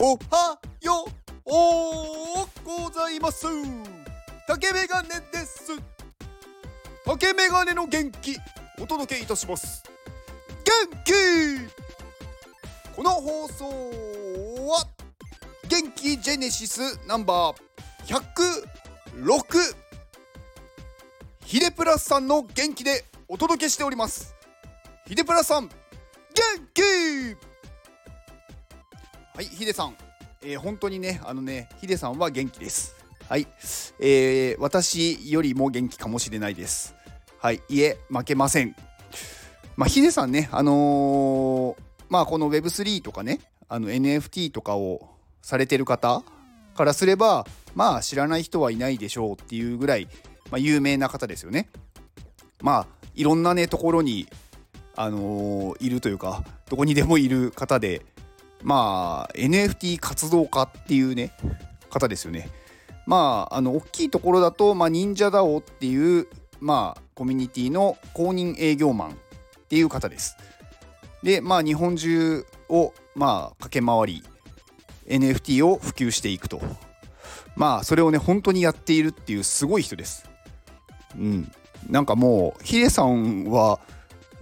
おはようございます。竹メガネです。竹メガネの元気お届けいたします。元気!この放送は元気ジェネシスナンバー106ヒデプラスさんの元気でお届けしております。ヒデプラスさん元気!はいヒデさん、えー、本当にねあのねヒデさんは元気です。はい、えー、私よりも元気かもしれないです。はい。いえ負けません。まあヒデさんねあのー、まあこの Web3 とかねあの NFT とかをされてる方からすればまあ知らない人はいないでしょうっていうぐらい、まあ、有名な方ですよね。まあいろんなねところにあのー、いるというかどこにでもいる方でまあ NFT 活動家っていうね方ですよね。まああの大きいところだと、まあ、忍者 DAO っていうまあコミュニティの公認営業マンっていう方です。でまあ日本中をまあ駆け回り NFT を普及していくとまあそれをね本当にやっているっていうすごい人です。うん、なんかもうヒデさんは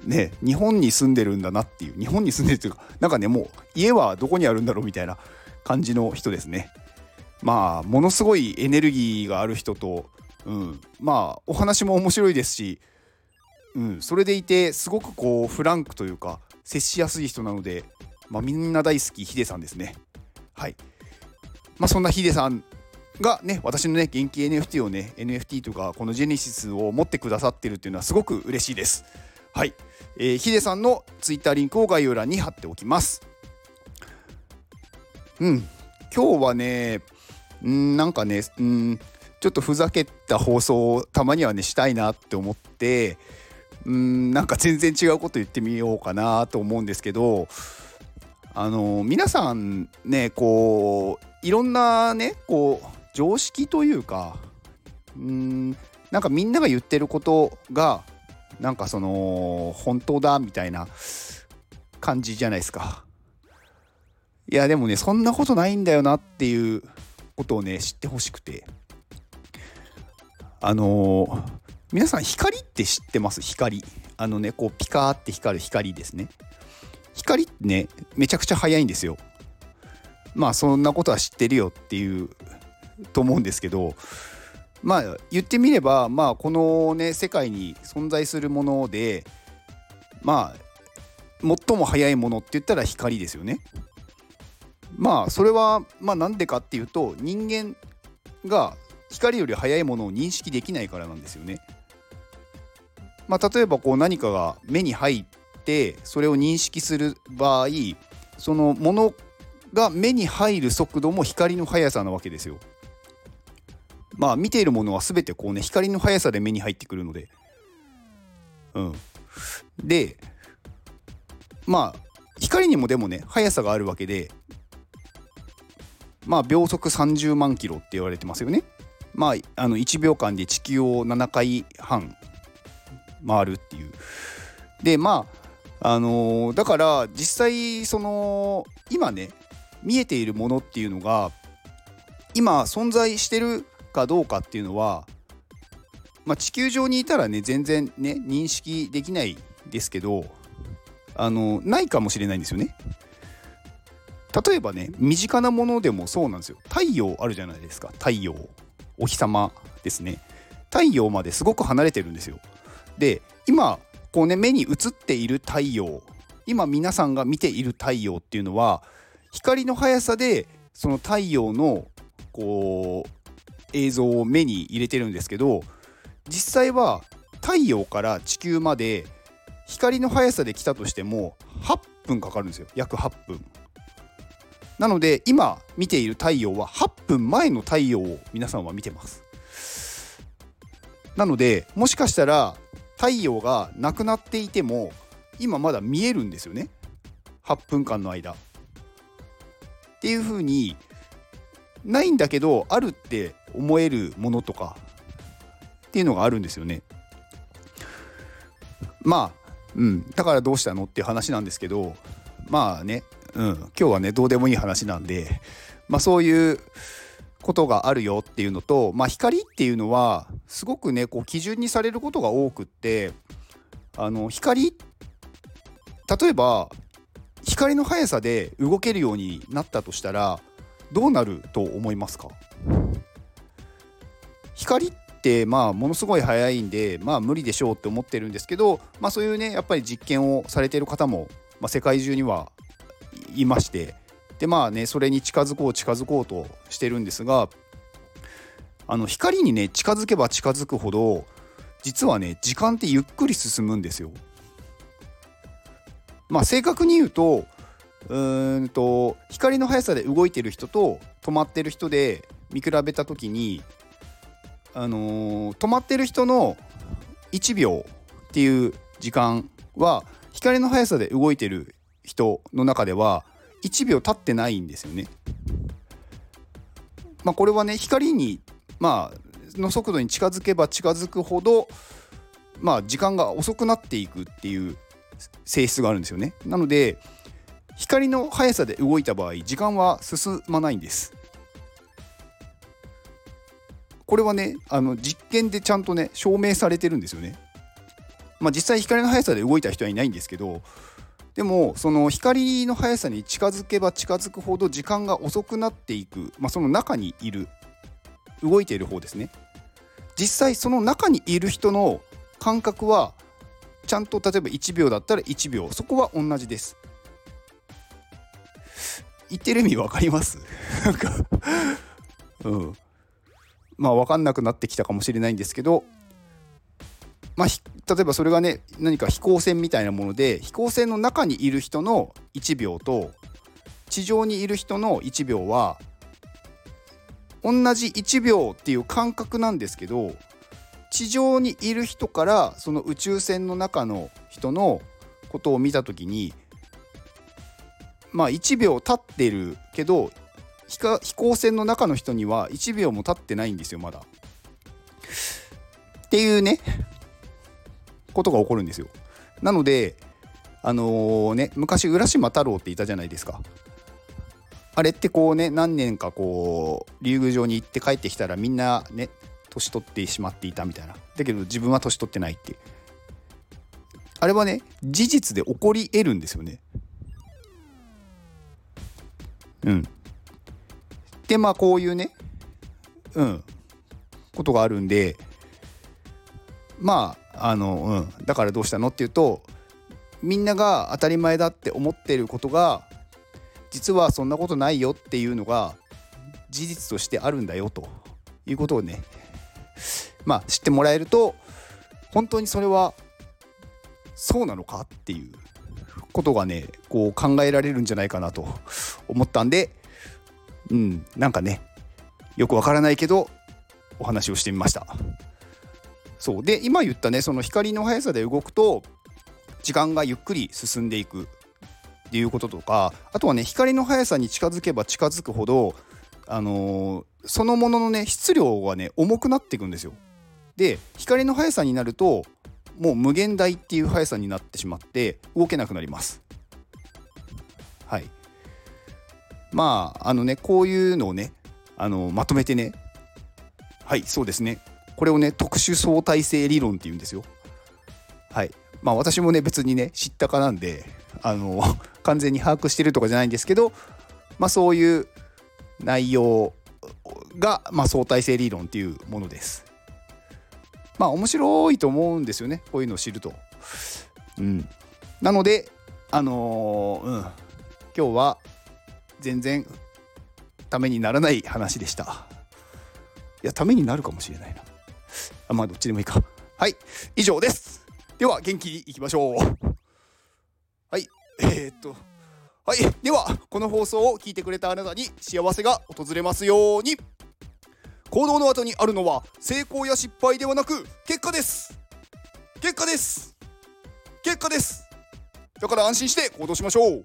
ね日本に住んでるんだなっていう日本に住んでるっていうかなんかねもう家はどこにあるんだろうみたいな感じの人ですね。まあものすごいエネルギーがある人と、うん、まあお話も面白いですし、うん、それでいてすごくこうフランクというか接しやすい人なので、まあ、みんな大好きヒデさんですね。はい。まあそんなヒデさんがね私のね元気 NFT をね NFT とかこのジェネシスを持ってくださってるっていうのはすごく嬉しいです。はい、えー、ヒデさんのツイッターリンクを概要欄に貼っておきます。うん。今日はねんなんかねんちょっとふざけた放送をたまにはねしたいなって思ってんなんか全然違うこと言ってみようかなと思うんですけどあの皆さんねこういろんなねこう常識というかんなんかみんなが言ってることがなんかその本当だみたいな感じじゃないですか。いやでもねそんなことないんだよなっていうことをね知ってほしくて。あのー、皆さん光って知ってます？光。あのねこうピカーって光る光ですね。光ってねめちゃくちゃ速いんですよ。まあそんなことは知ってるよっていうと思うんですけどまあ言ってみればまあこのね世界に存在するものでまあ最も速いものって言ったら光ですよね。まあそれはまあなんでかっていうと人間が光より速いものを認識できないからなんですよね。まあ、例えばこう何かが目に入ってそれを認識する場合そのものが目に入る速度も光の速さなわけですよ。まあ見ているものは全てこうね光の速さで目に入ってくるので。うん。でまあ光にもでもね速さがあるわけでまあ秒速30万キロって言われてますよね。まああの1秒間で地球を7回半回るっていう。でまああのー、だから実際その今ね見えているものっていうのが今存在してるかどうかっていうのは、まあ、地球上にいたらね全然ね認識できないですけどあのないかもしれないんですよね。例えばね身近なものでもそうなんですよ。太陽あるじゃないですか。太陽お日様ですね。太陽まですごく離れてるんですよ。で今こうね目に映っている太陽今皆さんが見ている太陽っていうのは光の速さでその太陽のこう映像を目に入れてるんですけど実際は太陽から地球まで光の速さで来たとしても8分かかるんですよ。約8分。なので今見ている太陽は8分前の太陽を皆さんは見てます。なのでもしかしたら太陽がなくなっていても今まだ見えるんですよね。8分間の間。っていう風にないんだけどあるって思えるものとかっていうのがあるんですよね。まあ、うん、だからどうしたのっていう話なんですけどまあねうん今日はねどうでもいい話なんでまあそういうことがあるよっていうのと、まあ、光っていうのはすごくねこう基準にされることが多くってあの光例えば光の速さで動けるようになったとしたらどうなると思いますか？光ってまあものすごい速いんでまあ無理でしょうって思ってるんですけど、まあ、そういうねやっぱり実験をされてる方も、まあ、世界中にはいましてでまあねそれに近づこう近づこうとしてるんですがあの光にね近づけば近づくほど実はね時間ってゆっくり進むんですよ。まあ正確に言うとうんと光の速さで動いてる人と止まってる人で見比べた時にあのー、止まってる人の1秒っていう時間は光の速さで動いてる人の中では1秒経ってないんですよね。まあ、これはね光に、まあの速度に近づけば近づくほど、まあ、時間が遅くなっていくっていう性質があるんですよね。なので光の速さで動いた場合時間は進まないんです。これはねあの実験でちゃんとね証明されてるんですよね。まあ実際光の速さで動いた人はいないんですけどでもその光の速さに近づけば近づくほど時間が遅くなっていく、まあ、その中にいる動いている方ですね実際その中にいる人の感覚はちゃんと例えば1秒だったら1秒そこは同じです言ってる意味分かります？なんかうん。まあ分かんなくなってきたかもしれないんですけどまあ、例えばそれがね何か飛行船みたいなもので飛行船の中にいる人の1秒と地上にいる人の1秒は同じ1秒っていう感覚なんですけど地上にいる人からその宇宙船の中の人のことを見た時にまあ1秒経ってるけど飛行船の中の人には1秒も経ってないんですよまだ。っていうねことが起こるんですよ。なのであのー、ね昔浦島太郎っていたじゃないですか。あれってこうね何年かこう竜宮城に行って帰ってきたらみんなね年取ってしまっていたみたいなだけど自分は年取ってないってあれはね事実で起こり得るんですよねうん。でまあこういうねうん。ことがあるんでまああの、うん、だからどうしたのっていうとみんなが当たり前だって思ってることが実はそんなことないよっていうのが事実としてあるんだよということをねまあ知ってもらえると本当にそれはそうなのかっていうことがねこう考えられるんじゃないかなと思ったんでうんなんかねよくわからないけどお話をしてみました。そうで今言ったねその光の速さで動くと時間がゆっくり進んでいくっていうこととかあとはね光の速さに近づけば近づくほどあのー、そのもののね質量がね重くなっていくんですよ。で光の速さになるともう無限大っていう速さになってしまって動けなくなります。はい。まああのねこういうのをねあのまとめてねはいそうですねこれをね特殊相対性理論っていうんですよ。はいまあ私もね別にね知ったかなんであの 完全に把握してるとかじゃないんですけどまあそういう内容が、まあ、相対性理論っていうものです。まあ面白いと思うんですよねこういうのを知ると。うん、なのであのー、うん、今日は全然ためにならない話でした。いやためになるかもしれないな。あまあどっちでもいいか。はい以上です。では元気にいきましょう。はいえー、っと。はいではこの放送を聞いてくれたあなたに幸せが訪れますように。行動の後にあるのは成功や失敗ではなく結果です。結果です。結果です。だから安心して行動しましょう。